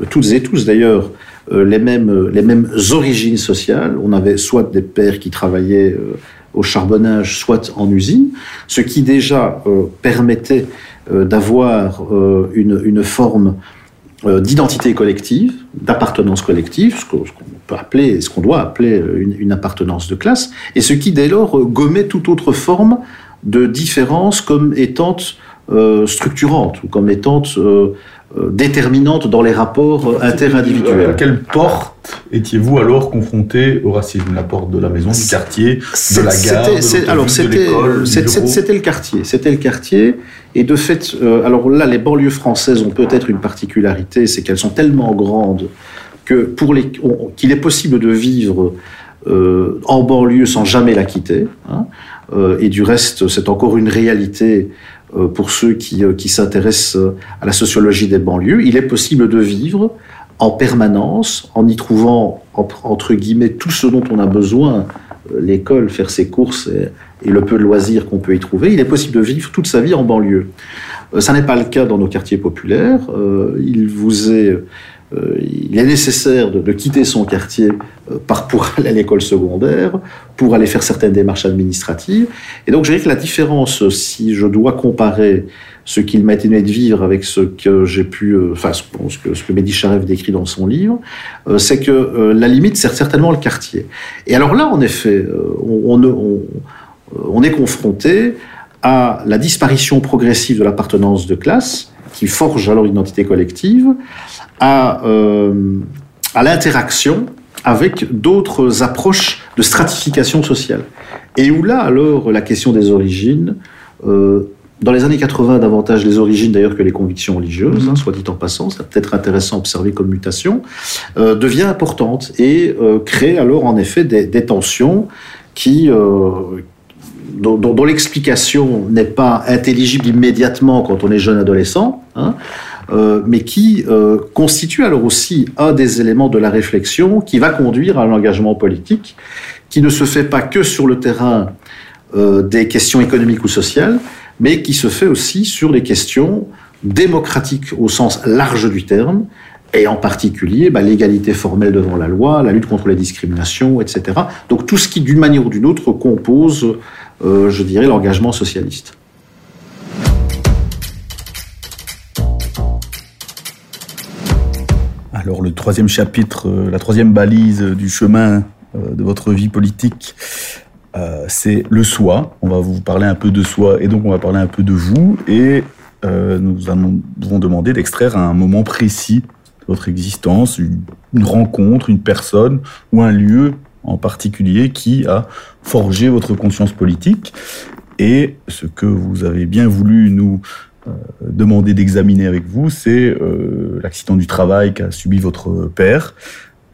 euh, toutes et tous d'ailleurs, euh, les mêmes, origines sociales. On avait soit des pères qui travaillaient euh, au charbonnage, soit en usine, ce qui déjà permettait d'avoir une, une, forme d'identité collective, d'appartenance collective, ce qu'on peut appeler, ce qu'on doit appeler une, appartenance de classe, et ce qui dès lors gommait toute autre forme de différence comme étant structurante ou comme étant déterminante dans les rapports euh, interindividuels. À quelle porte étiez-vous alors confronté au racisme? La porte de la maison, du quartier, de la gare, de alors c'était c'était le quartier, c'était le quartier. Et de fait, euh, alors là, les banlieues françaises ont peut-être une particularité, c'est qu'elles sont tellement grandes que pour les qu'il est possible de vivre en banlieue sans jamais la quitter. Hein. et du reste, c'est encore une réalité euh, pour ceux qui, euh, s'intéressent euh, à la sociologie des banlieues, il est possible de vivre en permanence en y trouvant, entre guillemets, tout ce dont on a besoin, l'école, faire ses courses et, le peu de loisirs qu'on peut y trouver, il est possible de vivre toute sa vie en banlieue. Ça n'est pas le cas dans nos quartiers populaires. Il vous est euh, il est nécessaire de, quitter son quartier euh, pour aller à l'école secondaire, pour aller faire certaines démarches administratives. Et donc, je dirais que la différence, si je dois comparer ce qu'il m'a de vivre avec ce que j'ai pu, euh, enfin, ce que, ce que Mehdi décrit dans son livre, c'est que la limite, c'est certainement le quartier. Et alors là, en effet, on, on, on est confronté à la disparition progressive de l'appartenance de classe, qui forge alors une identité collective, à, euh, à l'interaction avec d'autres approches de stratification sociale. Et où là, alors, la question des origines, euh, dans les années 80, davantage les origines d'ailleurs que les convictions religieuses, hein, soit dit en passant, c'est peut-être intéressant à observer comme mutation, euh, devient importante et crée alors en effet des, des tensions qui, dont, dont, l'explication n'est pas intelligible immédiatement quand on est jeune adolescent, hein, euh, mais qui euh, constitue alors aussi un des éléments de la réflexion qui va conduire à un engagement politique qui ne se fait pas que sur le terrain euh, des questions économiques ou sociales, mais qui se fait aussi sur les questions démocratiques au sens large du terme, et en particulier bah, l'égalité formelle devant la loi, la lutte contre les discriminations, etc. Donc tout ce qui, d'une manière ou d'une autre, compose, je dirais, l'engagement socialiste. Alors le troisième chapitre, euh, la troisième balise du chemin euh, de votre vie politique, euh, c'est le soi. On va vous parler un peu de soi et donc on va parler un peu de vous et nous allons demander d'extraire un moment précis de votre existence, une, rencontre, une personne ou un lieu en particulier qui a forgé votre conscience politique. Et ce que vous avez bien voulu nous euh, demander d'examiner avec vous, c'est euh, l'accident du travail qu'a subi votre père.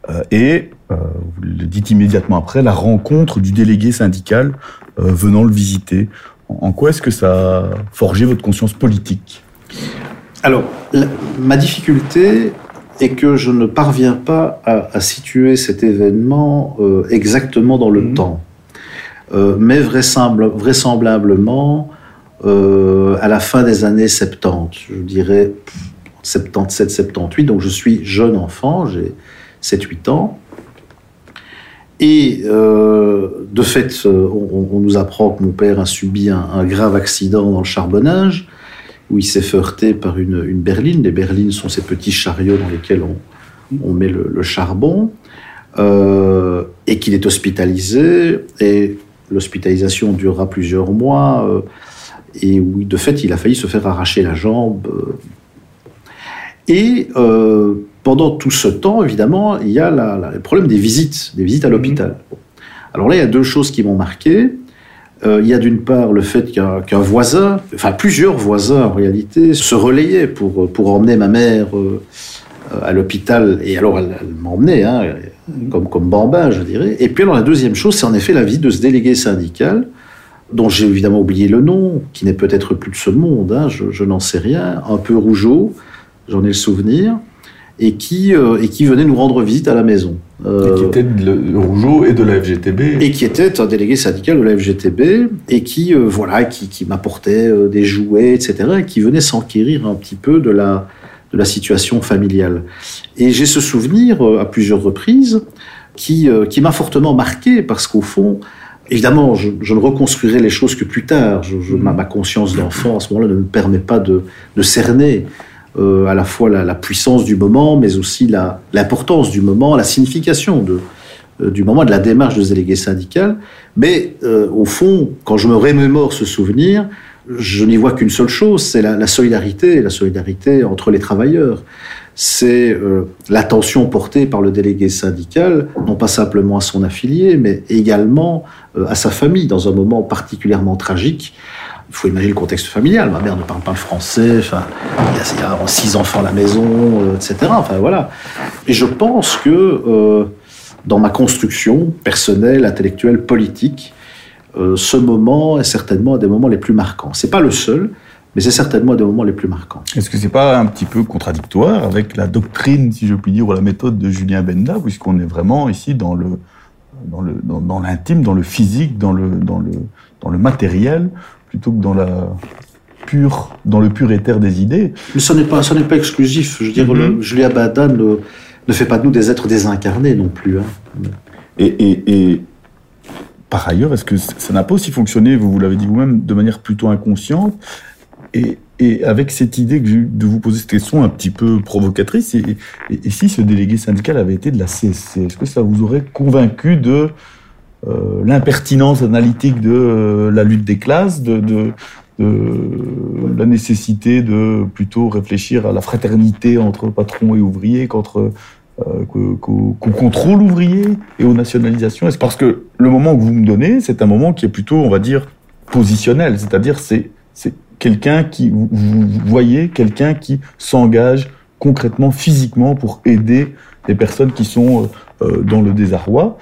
Euh, et vous le dites immédiatement après, la rencontre du délégué syndical venant le visiter. En quoi est-ce que ça a forgé votre conscience politique? Alors, ma difficulté est que je ne parviens pas à, situer cet événement exactement dans le mmh. temps. mais vraisemblablement, euh, à la fin des années 70, je dirais 77, 78, donc je suis jeune enfant, j'ai 7-8 ans. Et euh, de fait, euh, on, nous apprend que mon père a subi un, grave accident dans le charbonnage, où il s'est heurté par une, berline. Les berlines sont ces petits chariots dans lesquels on, met le, charbon, et qu'il est hospitalisé. Et l'hospitalisation durera plusieurs mois et où de fait il a failli se faire arracher la jambe. Et euh, pendant tout ce temps, évidemment, il y a le problème des visites, des visites à mhm. l'hôpital. Alors là, il y a deux choses qui m'ont marqué. Euh, il y a d'une part le fait qu'un voisin, enfin plusieurs voisins en réalité, se relayaient pour, pour emmener ma mère euh, à l'hôpital. Et alors elle, m'emmenait, hein, comme, comme bambin, je dirais. Et puis alors la deuxième chose, c'est en effet la visite de ce délégué syndical dont j'ai évidemment oublié le nom, qui n'est peut-être plus de ce monde, hein, je, n'en sais rien, un peu rougeau, j'en ai le souvenir, et qui, euh, et qui venait nous rendre visite à la maison. et qui était de Rougeau et de la FGTB. Et qui était un délégué syndical de la FGTB, et qui, euh, voilà, qui, qui m'apportait euh, des jouets, etc., et qui venait s'enquérir un petit peu de la, de la situation familiale. Et j'ai ce souvenir, à plusieurs reprises, qui, qui m'a fortement marqué, parce qu'au fond, Évidemment, je, ne reconstruirai les choses que plus tard. Ma, conscience d'enfant, à ce moment-là, ne me permet pas de, cerner euh, à la fois la, puissance du moment, mais aussi l'importance du moment, la signification euh, du moment de la démarche de délégué syndical. Mais euh, au fond, quand je me remémore ce souvenir, je n'y vois qu'une seule chose, c'est la, solidarité, la solidarité entre les travailleurs c'est euh, l'attention portée par le délégué syndical, non pas simplement à son affilié, mais également euh, à sa famille, dans un moment particulièrement tragique. Il faut imaginer le contexte familial. Ma mère ne parle pas le français, enfin, il y, a, six enfants à la maison, euh, etc. Enfin, voilà. Et je pense que dans ma construction personnelle, intellectuelle, politique, ce moment est certainement un des moments les plus marquants. C'est pas le seul, mais c'est certainement un des moments les plus marquants. Est-ce que c'est pas un petit peu contradictoire avec la doctrine, si je puis dire, ou la méthode de Julien Benda, puisqu'on est vraiment ici dans le dans le dans, l'intime, dans le physique, dans le dans le dans le matériel, plutôt que dans la pure dans le pur éther des idées. Mais ce n'est pas ce n'est pas exclusif. Je veux dire, mm-hmm. Julien Benda ne, ne fait pas de nous des êtres désincarnés non plus. Hein. Et, et, et par ailleurs, est-ce que ça n'a pas aussi fonctionné, vous, vous l'avez dit vous-même, de manière plutôt inconsciente et, avec cette idée de vous poser cette question un petit peu provocatrice, et, si ce délégué syndical avait été de la CSC, est-ce que ça vous aurait convaincu de euh, l'impertinence analytique de euh, la lutte des classes, de, la nécessité de plutôt réfléchir à la fraternité entre patrons et ouvriers qu'entre euh, qu'au contrôle ouvrier et aux nationalisations? Est-ce parce que le moment que vous me donnez, c'est un moment qui est plutôt, on va dire, positionnel, c'est-à-dire c'est quelqu'un qui, vous voyez quelqu'un qui s'engage concrètement, physiquement pour aider des personnes qui sont euh, euh, dans le désarroi.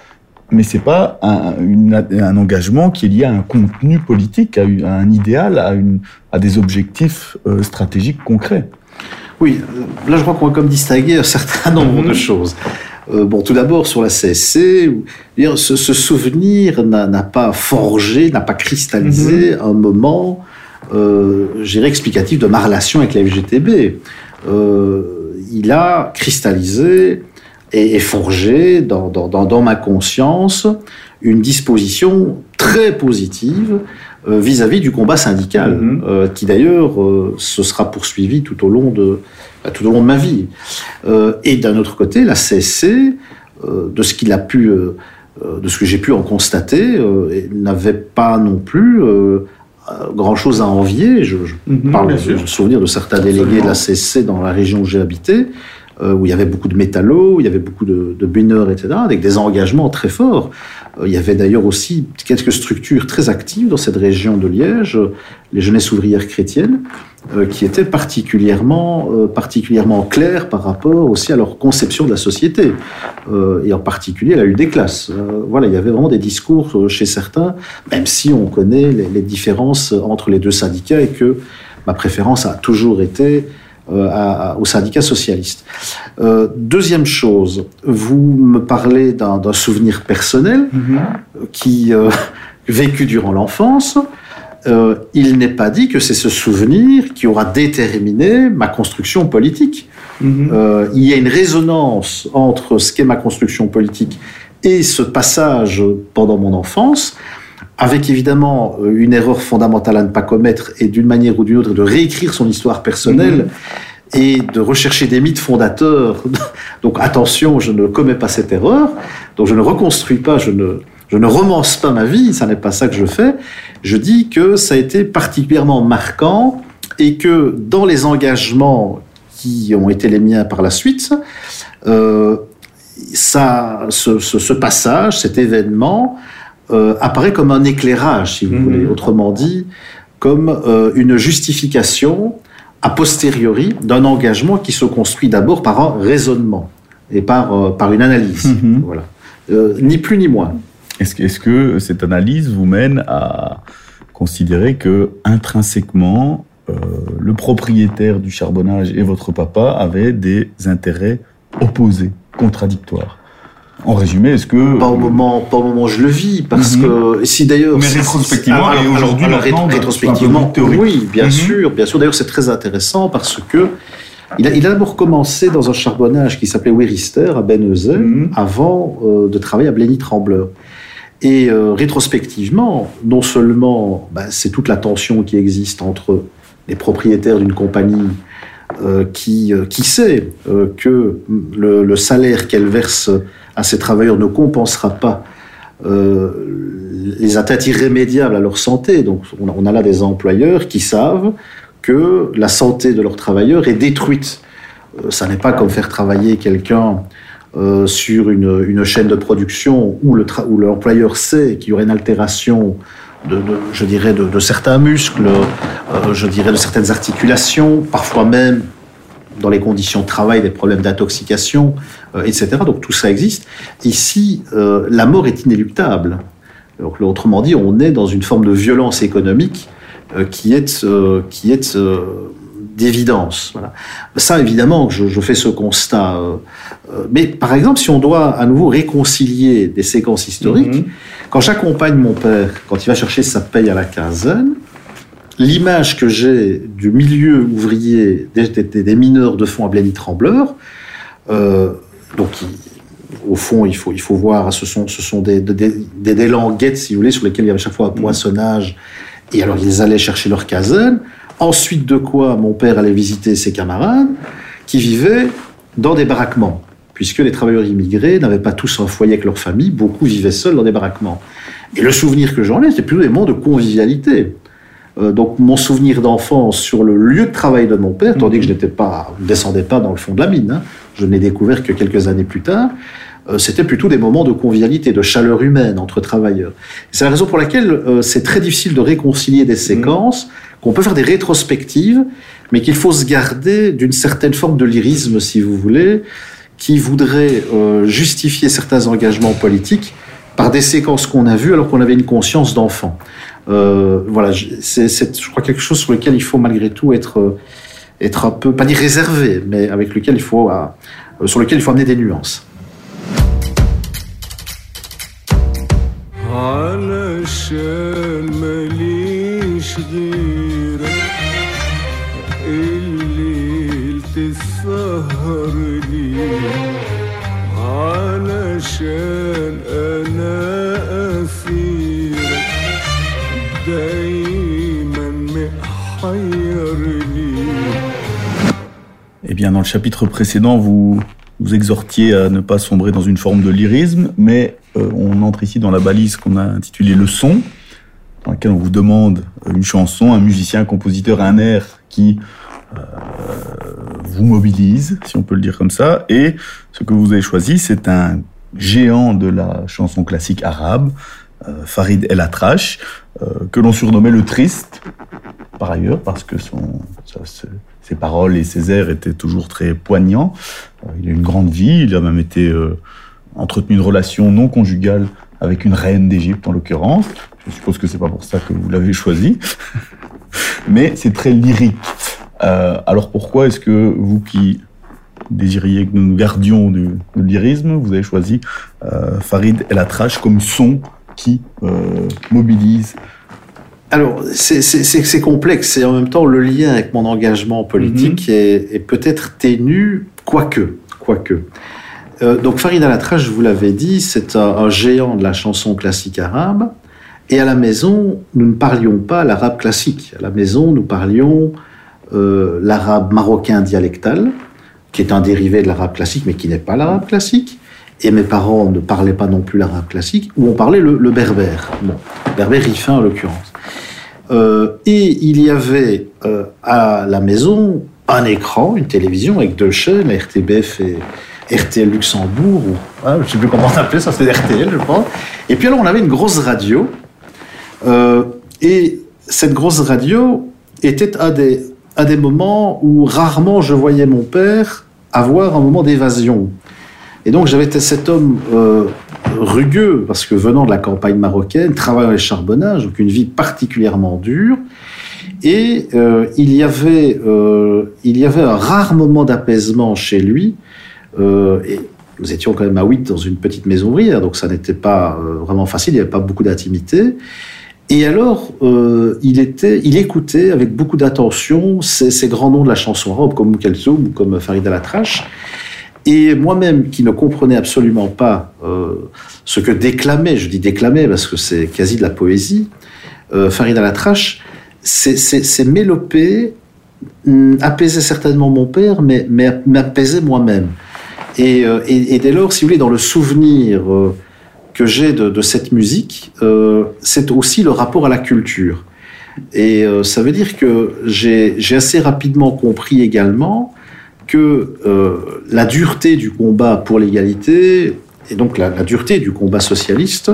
Mais c'est pas un, un, engagement qui est lié à un contenu politique, à, un idéal, à, une, à des objectifs euh, stratégiques concrets. Oui, là je crois qu'on va comme distinguer un certain nombre de choses. bon, tout d'abord sur la CSC, ce, ce souvenir n'a pas forgé, n'a pas cristallisé mm-hmm. un moment euh, explicatif de ma relation avec la FGTB. Euh, il a cristallisé et, forgé dans, dans, dans, ma conscience une disposition très positive euh, vis-à-vis du combat syndical, mm-hmm. euh, qui d'ailleurs se sera poursuivi tout au long de, bah, tout au long de ma vie. et d'un autre côté, la CSC, de ce qu'il a pu, de ce que j'ai pu en constater, n'avait pas non plus grand-chose à envier. Je, mhm, parle de souvenir de certains délégués de la CSC dans la région où j'ai habité. Euh, où il y avait beaucoup de métallos, où il y avait beaucoup de, de etc., avec des engagements très forts. Euh, il y avait d'ailleurs aussi quelques structures très actives dans cette région de Liège, les jeunesses ouvrières chrétiennes, euh, qui étaient particulièrement, particulièrement claires par rapport aussi à leur conception de la société, et en particulier la lutte des classes. Voilà, il y avait vraiment des discours chez certains, même si on connaît les, différences entre les deux syndicats et que ma préférence a toujours été à- à- au syndicat socialiste. Euh, deuxième chose, vous me parlez d'un souvenir personnel euh, qui euh, vécu durant l'enfance. Euh, il n'est pas dit que c'est ce souvenir qui aura déterminé ma construction politique. Euh, il y a une résonance entre ce qu'est ma construction politique et ce passage pendant mon enfance, avec évidemment euh, une erreur fondamentale à ne pas commettre et d'une manière ou d'une autre de réécrire son histoire personnelle et de rechercher des mythes fondateurs. Donc attention, je ne commets pas cette erreur, donc je ne reconstruis pas, je ne, je ne romance pas ma vie, ça n'est pas ça que je fais. Je dis que ça a été particulièrement marquant et que dans les engagements qui ont été les miens par la suite, euh, ça, ce, ce- ce passage, cet événement, euh, apparaît comme un éclairage, si vous Mhm. voulez. Autrement dit, comme euh, une justification a posteriori d'un engagement qui se construit d'abord par un raisonnement et par, euh, par une analyse. Mhm. Voilà. Ni plus ni moins. Est-ce que, est-ce que cette analyse vous mène à considérer que intrinsèquement, le propriétaire du charbonnage et votre papa avaient des intérêts opposés, contradictoires? En résumé, est-ce que Pas au moment, pas au moment où je le vis, parce Mhm. que si d'ailleurs. Mais rétrospectivement, alors- et aujourd'hui, maintenant, d'un rétrospectivement, théorique. oui, bien Mhm. sûr, bien sûr. D'ailleurs, c'est très intéressant parce que il a, d'abord commencé dans un charbonnage qui s'appelait Wirister à Benezet, Mhm. avant euh, de travailler à Blény-Trembleur. Et euh, rétrospectivement, non seulement bah, c'est toute la tension qui existe entre les propriétaires d'une compagnie euh, qui, euh, qui sait euh, que le, le salaire qu'elle verse à ses travailleurs ne compensera pas euh, les atteintes irrémédiables à leur santé. Donc on a, là des employeurs qui savent que la santé de leurs travailleurs est détruite. Euh, ça n'est pas comme faire travailler quelqu'un euh, sur une, chaîne de production où l'employeur sait qu'il y aurait une altération de, je dirais, de, de certains muscles, euh, je dirais, de certaines articulations, parfois même dans les conditions de travail, des problèmes d'intoxication, euh, etc. Donc tout ça existe. Ici, euh, la mort est inéluctable. Donc, autrement dit, on est dans une forme de violence économique euh, qui est, qui est d'évidence. Voilà. Ça, évidemment, je, je fais ce constat. mais par exemple, si on doit à nouveau réconcilier des séquences historiques, Mhm. quand j'accompagne mon père, quand il va chercher sa paye à la quinzaine, l'image que j'ai du milieu ouvrier des, mineurs de fond à Blény-Trembleur, euh, donc au fond, il faut, il faut voir, ce sont, ce sont des, des, des, languettes, si vous voulez, sur lesquelles il y avait chaque fois un poinçonnage, et alors ils allaient chercher leur quinzaine, ensuite de quoi mon père allait visiter ses camarades, qui vivaient dans des baraquements puisque les travailleurs immigrés n'avaient pas tous un foyer avec leur famille, beaucoup vivaient seuls dans des baraquements. Et le souvenir que j'en ai, c'est plutôt des moments de convivialité. Euh, donc mon souvenir d'enfance sur le lieu de travail de mon père, tandis que je n'étais pas, ne descendais pas dans le fond de la mine, hein, je n'ai découvert que quelques années plus tard, euh, c'était plutôt des moments de convivialité, de chaleur humaine entre travailleurs. C'est la raison pour laquelle euh, c'est très difficile de réconcilier des séquences, qu'on peut faire des rétrospectives, mais qu'il faut se garder d'une certaine forme de lyrisme, si vous voulez, qui voudrait justifier certains engagements politiques par des séquences qu'on a vues alors qu'on avait une conscience d'enfant. Euh, voilà, c'est, je crois, quelque chose sur lequel il faut malgré tout être, euh, être un peu, pas dire réservé, mais avec lequel il faut, euh, sur lequel il faut amener des nuances. Dans le chapitre précédent, vous vous exhortiez à ne pas sombrer dans une forme de lyrisme, mais euh, on entre ici dans la balise qu'on a intitulée Le son, dans laquelle on vous demande une chanson, un musicien, un compositeur, un air qui euh, vous mobilise, si on peut le dire comme ça. Et ce que vous avez choisi, c'est un géant de la chanson classique arabe, Farid El Atrache, euh, que l'on surnommait le triste, par ailleurs, parce que son, ses paroles et ses airs étaient toujours très poignants. Euh, il a une grande vie, il a même été euh, entretenu une relation non conjugale avec une reine d'Égypte en l'occurrence. Je suppose que c'est pas pour ça que vous l'avez choisi, mais c'est très lyrique. Euh, alors pourquoi est-ce que vous qui désiriez que nous nous gardions du, lyrisme, vous avez choisi euh, Farid El Atrache comme son qui euh, mobilise Alors, c'est- complexe et en même temps, le lien avec mon engagement politique est, est peut-être ténu, quoique. quoique. Euh, donc, Farid Alatrache, je vous l'avais dit, c'est un, un géant de la chanson classique arabe. Et à la maison, nous ne parlions pas l'arabe classique. À la maison, nous parlions euh, l'arabe marocain dialectal, qui est un dérivé de l'arabe classique, mais qui n'est pas l'arabe classique. Et mes parents ne parlaient pas non plus l'arabe classique, ou on parlait le, le berbère. Bon, berbère rifin en l'occurrence. Euh, et il y avait euh, à la maison un écran, une télévision avec deux chaînes, RTBF et RTL Luxembourg, ou ah, je ne sais plus comment on ça, c'était RTL, je pense. Et puis alors on avait une grosse radio, euh, et cette grosse radio était à des, à des moments où rarement je voyais mon père avoir un moment d'évasion. Et donc j'avais été cet homme euh, rugueux, parce que venant de la campagne marocaine, travaillant les charbonnages, donc une vie particulièrement dure, et euh, il, y avait, euh, il y avait un rare moment d'apaisement chez lui, et nous étions quand même à 8 dans une petite maison ouvrière, donc ça n'était pas vraiment facile, il n'y avait pas beaucoup d'intimité. Et alors, il, était, il écoutait avec beaucoup d'attention ces, grands noms de la chanson arabe, comme Moukelsoum ou comme Farid Alatrache. Et moi-même, qui ne comprenais absolument pas euh, ce que déclamait, je dis déclamait parce que c'est quasi de la poésie, euh, Farid Alatrache, ces, ces, ces mélopées hum, apaisaient certainement mon père, mais, m'apaisaient moi-même. Et, euh, et, dès lors, si vous voulez, dans le souvenir euh, que j'ai de, cette musique, c'est aussi le rapport à la culture. Et ça veut dire que j'ai assez rapidement compris également que euh, la dureté du combat pour l'égalité, et donc la, dureté du combat socialiste,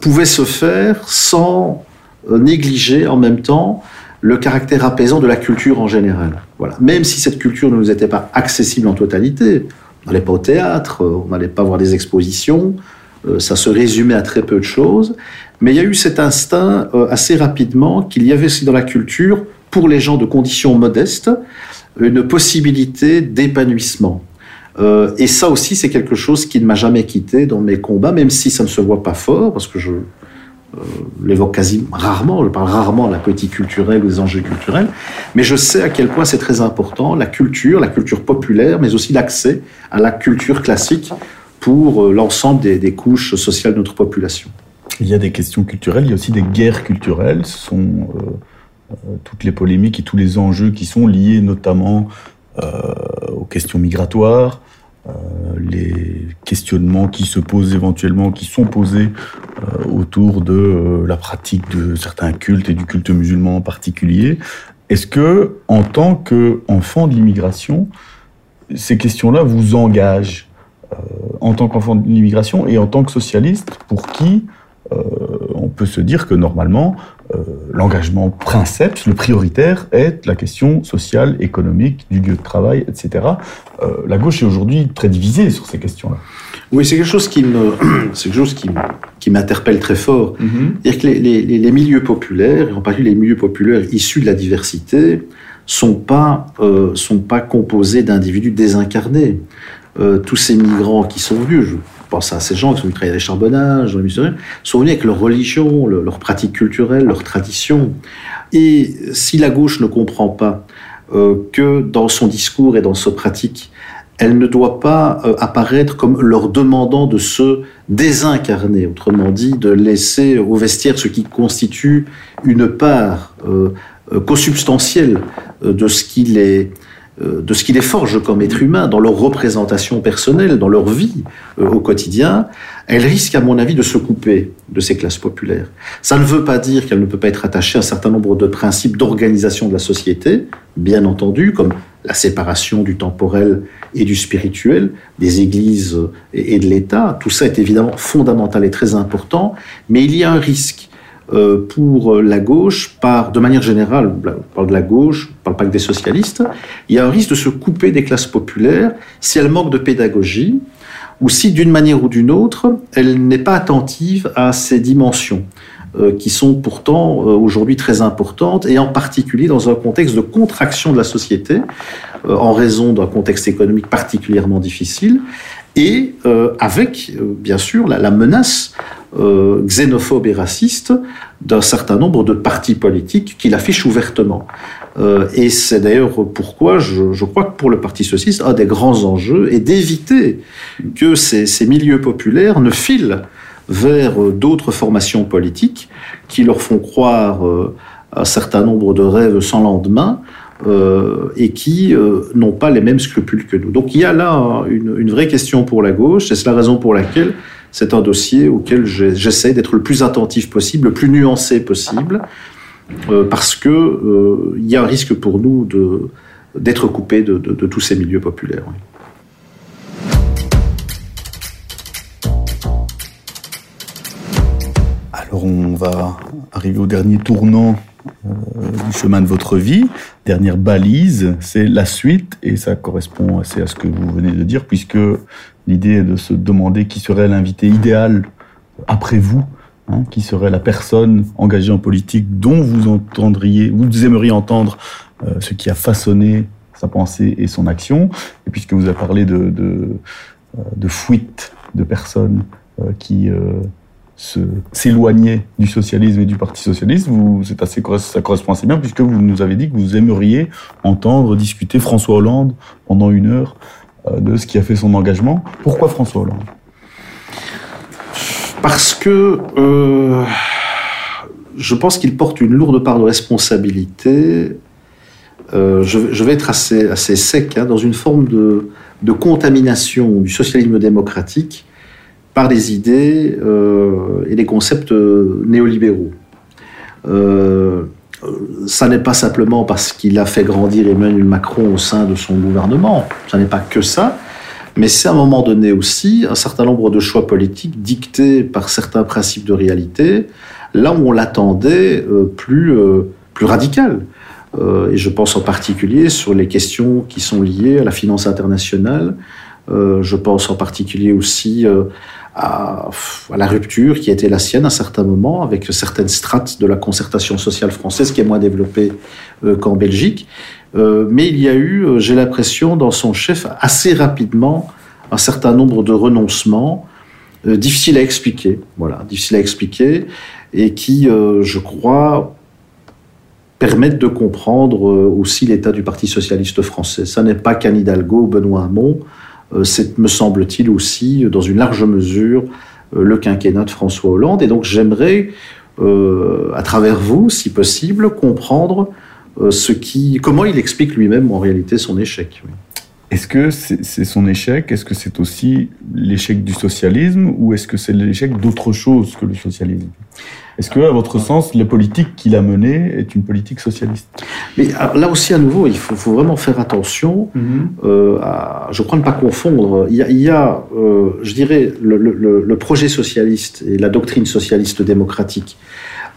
pouvait se faire sans euh, négliger en même temps le caractère apaisant de la culture en général. Voilà. Même si cette culture ne nous était pas accessible en totalité, on n'allait pas au théâtre, euh, on n'allait pas voir des expositions, ça se résumait à très peu de choses, mais il y a eu cet instinct assez rapidement qu'il y avait aussi dans la culture, pour les gens de conditions modestes, une possibilité d'épanouissement. Euh, et ça aussi, c'est quelque chose qui ne m'a jamais quitté dans mes combats, même si ça ne se voit pas fort, parce que je euh, l'évoque quasi rarement, je parle rarement de la politique culturelle ou des enjeux culturels, mais je sais à quel point c'est très important, la culture, la culture populaire, mais aussi l'accès à la culture classique pour euh, l'ensemble des, des couches sociales de notre population. Il y a des questions culturelles, il y a aussi des guerres culturelles. Ce sont toutes les polémiques et tous les enjeux qui sont liés notamment euh, aux questions migratoires, euh, les questionnements qui se posent éventuellement, qui sont posés euh, autour de euh, la pratique de certains cultes et du culte musulman en particulier. Est-ce que, en tant qu'enfant de l'immigration, ces questions-là vous engagent euh, en tant qu'enfant de l'immigration et en tant que socialiste, pour qui euh, on peut se dire que normalement, euh, l'engagement princeps, le prioritaire, est la question sociale, économique, du lieu de travail, etc. Euh, la gauche est aujourd'hui très divisée sur ces questions-là. Oui, c'est quelque chose qui me, c'est quelque chose qui, m'interpelle très fort. C'est-à-dire que les, les- les- les milieux populaires, et en particulier les milieux populaires issus de la diversité, sont pas, euh, sont pas composés d'individus désincarnés. Euh, tous ces migrants qui sont venus, je pense à ces gens qui sont venus travailler à les charbonnages, dans les sont venus avec leur religion, le- leurs pratiques culturelles, leurs traditions. Et si la gauche ne comprend pas euh, que dans son discours et dans sa pratique, elle ne doit pas euh, apparaître comme leur demandant de se désincarner, autrement dit, de laisser au vestiaire ce qui constitue une part euh, euh, consubstantielle de ce qui les de ce qui les forge comme êtres humains, dans leur représentation personnelle, dans leur vie euh, au quotidien, elle risque, à mon avis, de se couper de ces classes populaires. Ça ne veut pas dire qu'elle ne peut pas être attachée à un certain nombre de principes d'organisation de la société, bien entendu, comme la séparation du temporel et du spirituel, des églises et de l'État. Tout ça est évidemment fondamental et très important, mais il y a un risque euh, pour la gauche, de manière générale, on parle de la gauche, on parle pas que des socialistes, il y a un risque de se couper des classes populaires si elles manquent de pédagogie ou si d'une manière ou d'une autre, elle n'est pas attentive à ces dimensions euh, qui sont pourtant euh, aujourd'hui très importantes et en particulier dans un contexte de contraction de la société en raison d'un contexte économique particulièrement difficile et avec bien sûr la menace euh, xénophobe et raciste d'un certain nombre de partis politiques qui l'affichent ouvertement. Euh, et c'est d'ailleurs pourquoi je, je, crois que pour le Parti socialiste, un des grands enjeux est d'éviter que ces, ces, milieux populaires ne filent vers d'autres formations politiques qui leur font croire euh, un certain nombre de rêves sans lendemain. Euh, et qui euh, n'ont pas les mêmes scrupules que nous. Donc il y a là une, une vraie question pour la gauche, et c'est la raison pour laquelle c'est un dossier auquel j'essaie d'être le plus attentif possible, le plus nuancé possible, euh, parce que euh, y a un risque pour nous d'être coupé de, tous ces milieux populaires. Alors on va arriver au dernier tournant euh, du chemin de votre vie. Dernière balise, c'est la suite, et ça correspond assez à ce que vous venez de dire, puisque l'idée est de se demander qui serait l'invité idéal après vous, hein, qui serait la personne engagée en politique dont vous entendriez, vous aimeriez entendre euh, ce qui a façonné sa pensée et son action. Et puisque vous avez parlé de, euh, fuite de personnes euh, qui s'éloigner du socialisme et du Parti socialiste, assez, ça correspond assez bien puisque vous nous avez dit que vous aimeriez entendre discuter François Hollande pendant une heure de ce qui a fait son engagement. Pourquoi François Hollande? Parce que euh, je pense qu'il porte une lourde part de responsabilité. Euh, je, vais être assez, sec hein, dans une forme de, contamination du socialisme démocratique par des idées euh, et des concepts néolibéraux. Euh, ça n'est pas simplement parce qu'il a fait grandir Emmanuel Macron au sein de son gouvernement, ça n'est pas que ça, mais c'est à un moment donné aussi un certain nombre de choix politiques dictés par certains principes de réalité, là où on l'attendait euh, plus, euh, plus radical. Et je pense en particulier sur les questions qui sont liées à la finance internationale, je pense en particulier aussi à, la rupture qui a été la sienne à un certain moment avec certaines strates de la concertation sociale française qui est moins développée euh, qu'en Belgique. Euh, mais il y a eu, euh, j'ai l'impression, dans son chef assez rapidement un certain nombre de renoncements difficiles à expliquer, voilà, difficiles à expliquer et qui, je crois, permettent de comprendre aussi l'état du Parti socialiste français. Ça n'est pas qu'Anne Hidalgo Benoît Hamon, c'est, me semble-t-il, aussi, dans une large mesure, euh, le quinquennat de François Hollande. Et donc j'aimerais, euh, à travers vous, si possible, comprendre euh, ce qui, comment il explique lui-même en réalité son échec. Est-ce que c'est, son échec? Est-ce que c'est aussi l'échec du socialisme Ou est-ce que c'est l'échec d'autre chose que le socialisme? Est-ce que, à votre sens, la politique qu'il a menée est une politique socialiste? Mais là aussi, à nouveau, il faut, faut vraiment faire attention. Mm-hmm. Euh, à, je crois ne pas confondre. Il y a, il y a euh, je dirais, le, le, le, projet socialiste et la doctrine socialiste démocratique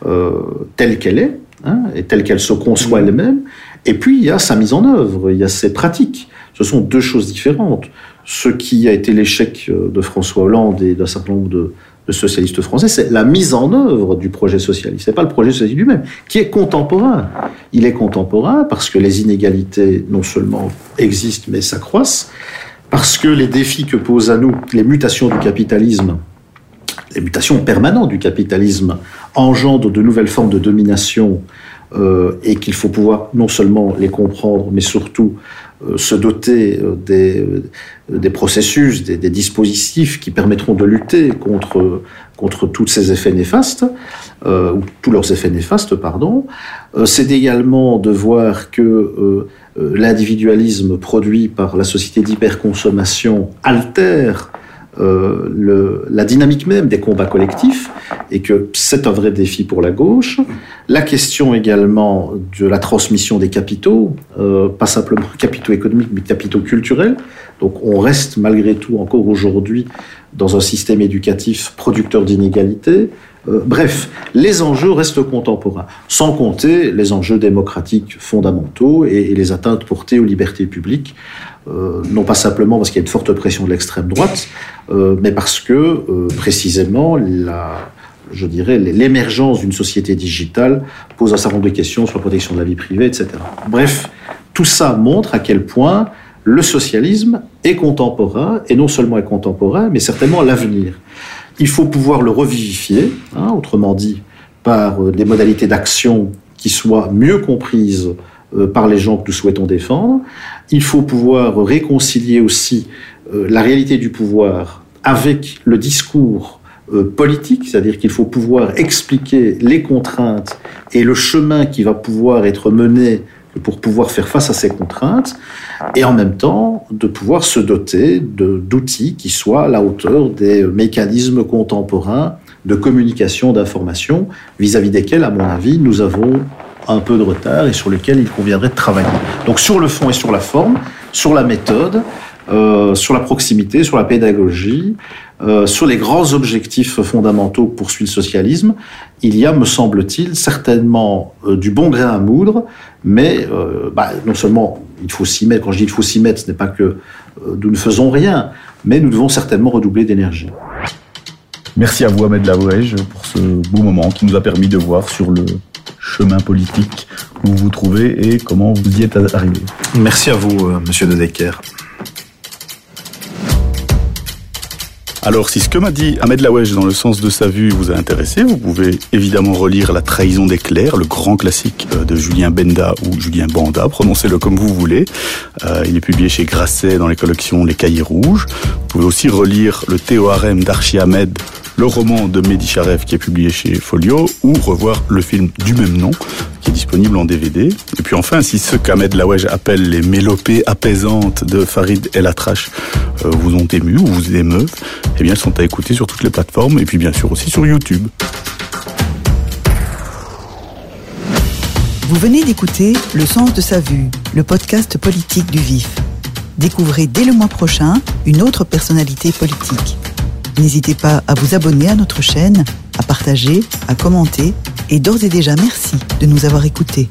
euh, telle qu'elle est, hein, et telle qu'elle se conçoit mm-hmm. elle-même. Et puis, il y a sa mise en œuvre, il y a ses pratiques. Ce sont deux choses différentes. Ce qui a été l'échec de François Hollande et d'un certain nombre de, socialistes français, c'est la mise en œuvre du projet socialiste. C'est pas le projet socialiste lui-même, qui est contemporain. Il est contemporain parce que les inégalités non seulement existent, mais s'accroissent, parce que les défis que posent à nous les mutations du capitalisme, les mutations permanentes du capitalisme, engendrent de nouvelles formes de domination euh, et qu'il faut pouvoir non seulement les comprendre, mais surtout euh, se doter euh, des, euh, des processus, des, des, dispositifs qui permettront de lutter contre, contre tous ces effets néfastes, euh, ou tous leurs effets néfastes, pardon. Euh, C'est également de voir que euh, l'individualisme produit par la société d'hyperconsommation altère euh, la dynamique même des combats collectifs et que c'est un vrai défi pour la gauche. La question également de la transmission des capitaux, euh, pas simplement capitaux économiques, mais capitaux culturels. Donc on reste malgré tout encore aujourd'hui dans un système éducatif producteur d'inégalités. Euh, bref, les enjeux restent contemporains, sans compter les enjeux démocratiques fondamentaux et les atteintes portées aux libertés publiques, euh, non pas simplement parce qu'il y a une forte pression de l'extrême droite, euh, mais parce que euh, précisément la, je dirais, l'émergence d'une société digitale pose un certain nombre de questions sur la protection de la vie privée, etc. Bref, tout ça montre à quel point le socialisme est contemporain, et non seulement est contemporain, mais certainement à l'avenir. Il faut pouvoir le revivifier, hein, autrement dit, par euh, des modalités d'action qui soient mieux comprises euh, par les gens que nous souhaitons défendre. Il faut pouvoir réconcilier aussi euh, la réalité du pouvoir avec le discours euh, politique, c'est-à-dire qu'il faut pouvoir expliquer les contraintes et le chemin qui va pouvoir être mené pour pouvoir faire face à ces contraintes, et en même temps de pouvoir se doter d'outils qui soient à la hauteur des mécanismes contemporains de communication d'information vis-à-vis desquels, à mon avis, nous avons un peu de retard et sur lesquels il conviendrait de travailler. Donc sur le fond et sur la forme, sur la méthode, euh, sur la proximité, sur la pédagogie, euh, sur les grands objectifs fondamentaux que poursuit le socialisme, il y a, me semble-t-il, certainement euh, du bon grain à moudre, mais bah, non seulement il faut s'y mettre, quand je dis il faut s'y mettre, ce n'est pas que nous ne faisons rien, mais nous devons certainement redoubler d'énergie. Merci à vous, Ahmed Laouège, pour ce beau moment qui nous a permis de voir sur le chemin politique où vous vous trouvez et comment vous y êtes arrivé. Merci à vous, euh, monsieur De Decker. Alors, si ce que m'a dit Ahmed Laouège dans le sens de sa vue vous a intéressé, vous pouvez évidemment relire La trahison des clercs, le grand classique euh, de Julien Benda ou Julien Banda, prononcez-le comme vous voulez. Euh, il est publié chez Grasset dans les collections Les Cahiers Rouges. Vous pouvez aussi relire Le Théorème d'Archie Ahmed, le roman de Mehdi Charef qui est publié chez Folio, ou revoir le film du même nom qui est disponible en DVD. Et puis enfin, si ce qu'Ahmed Laouège appelle les mélopées apaisantes de Farid El Atrache euh, vous ont ému ou vous émeuvent, eh bien, elles sont à écouter sur toutes les plateformes et puis bien sûr aussi sur YouTube. Vous venez d'écouter Le sens de sa vue, le podcast politique du vif. Découvrez dès le mois prochain une autre personnalité politique. N'hésitez pas à vous abonner à notre chaîne, à partager, à commenter et d'ores et déjà merci de nous avoir écoutés.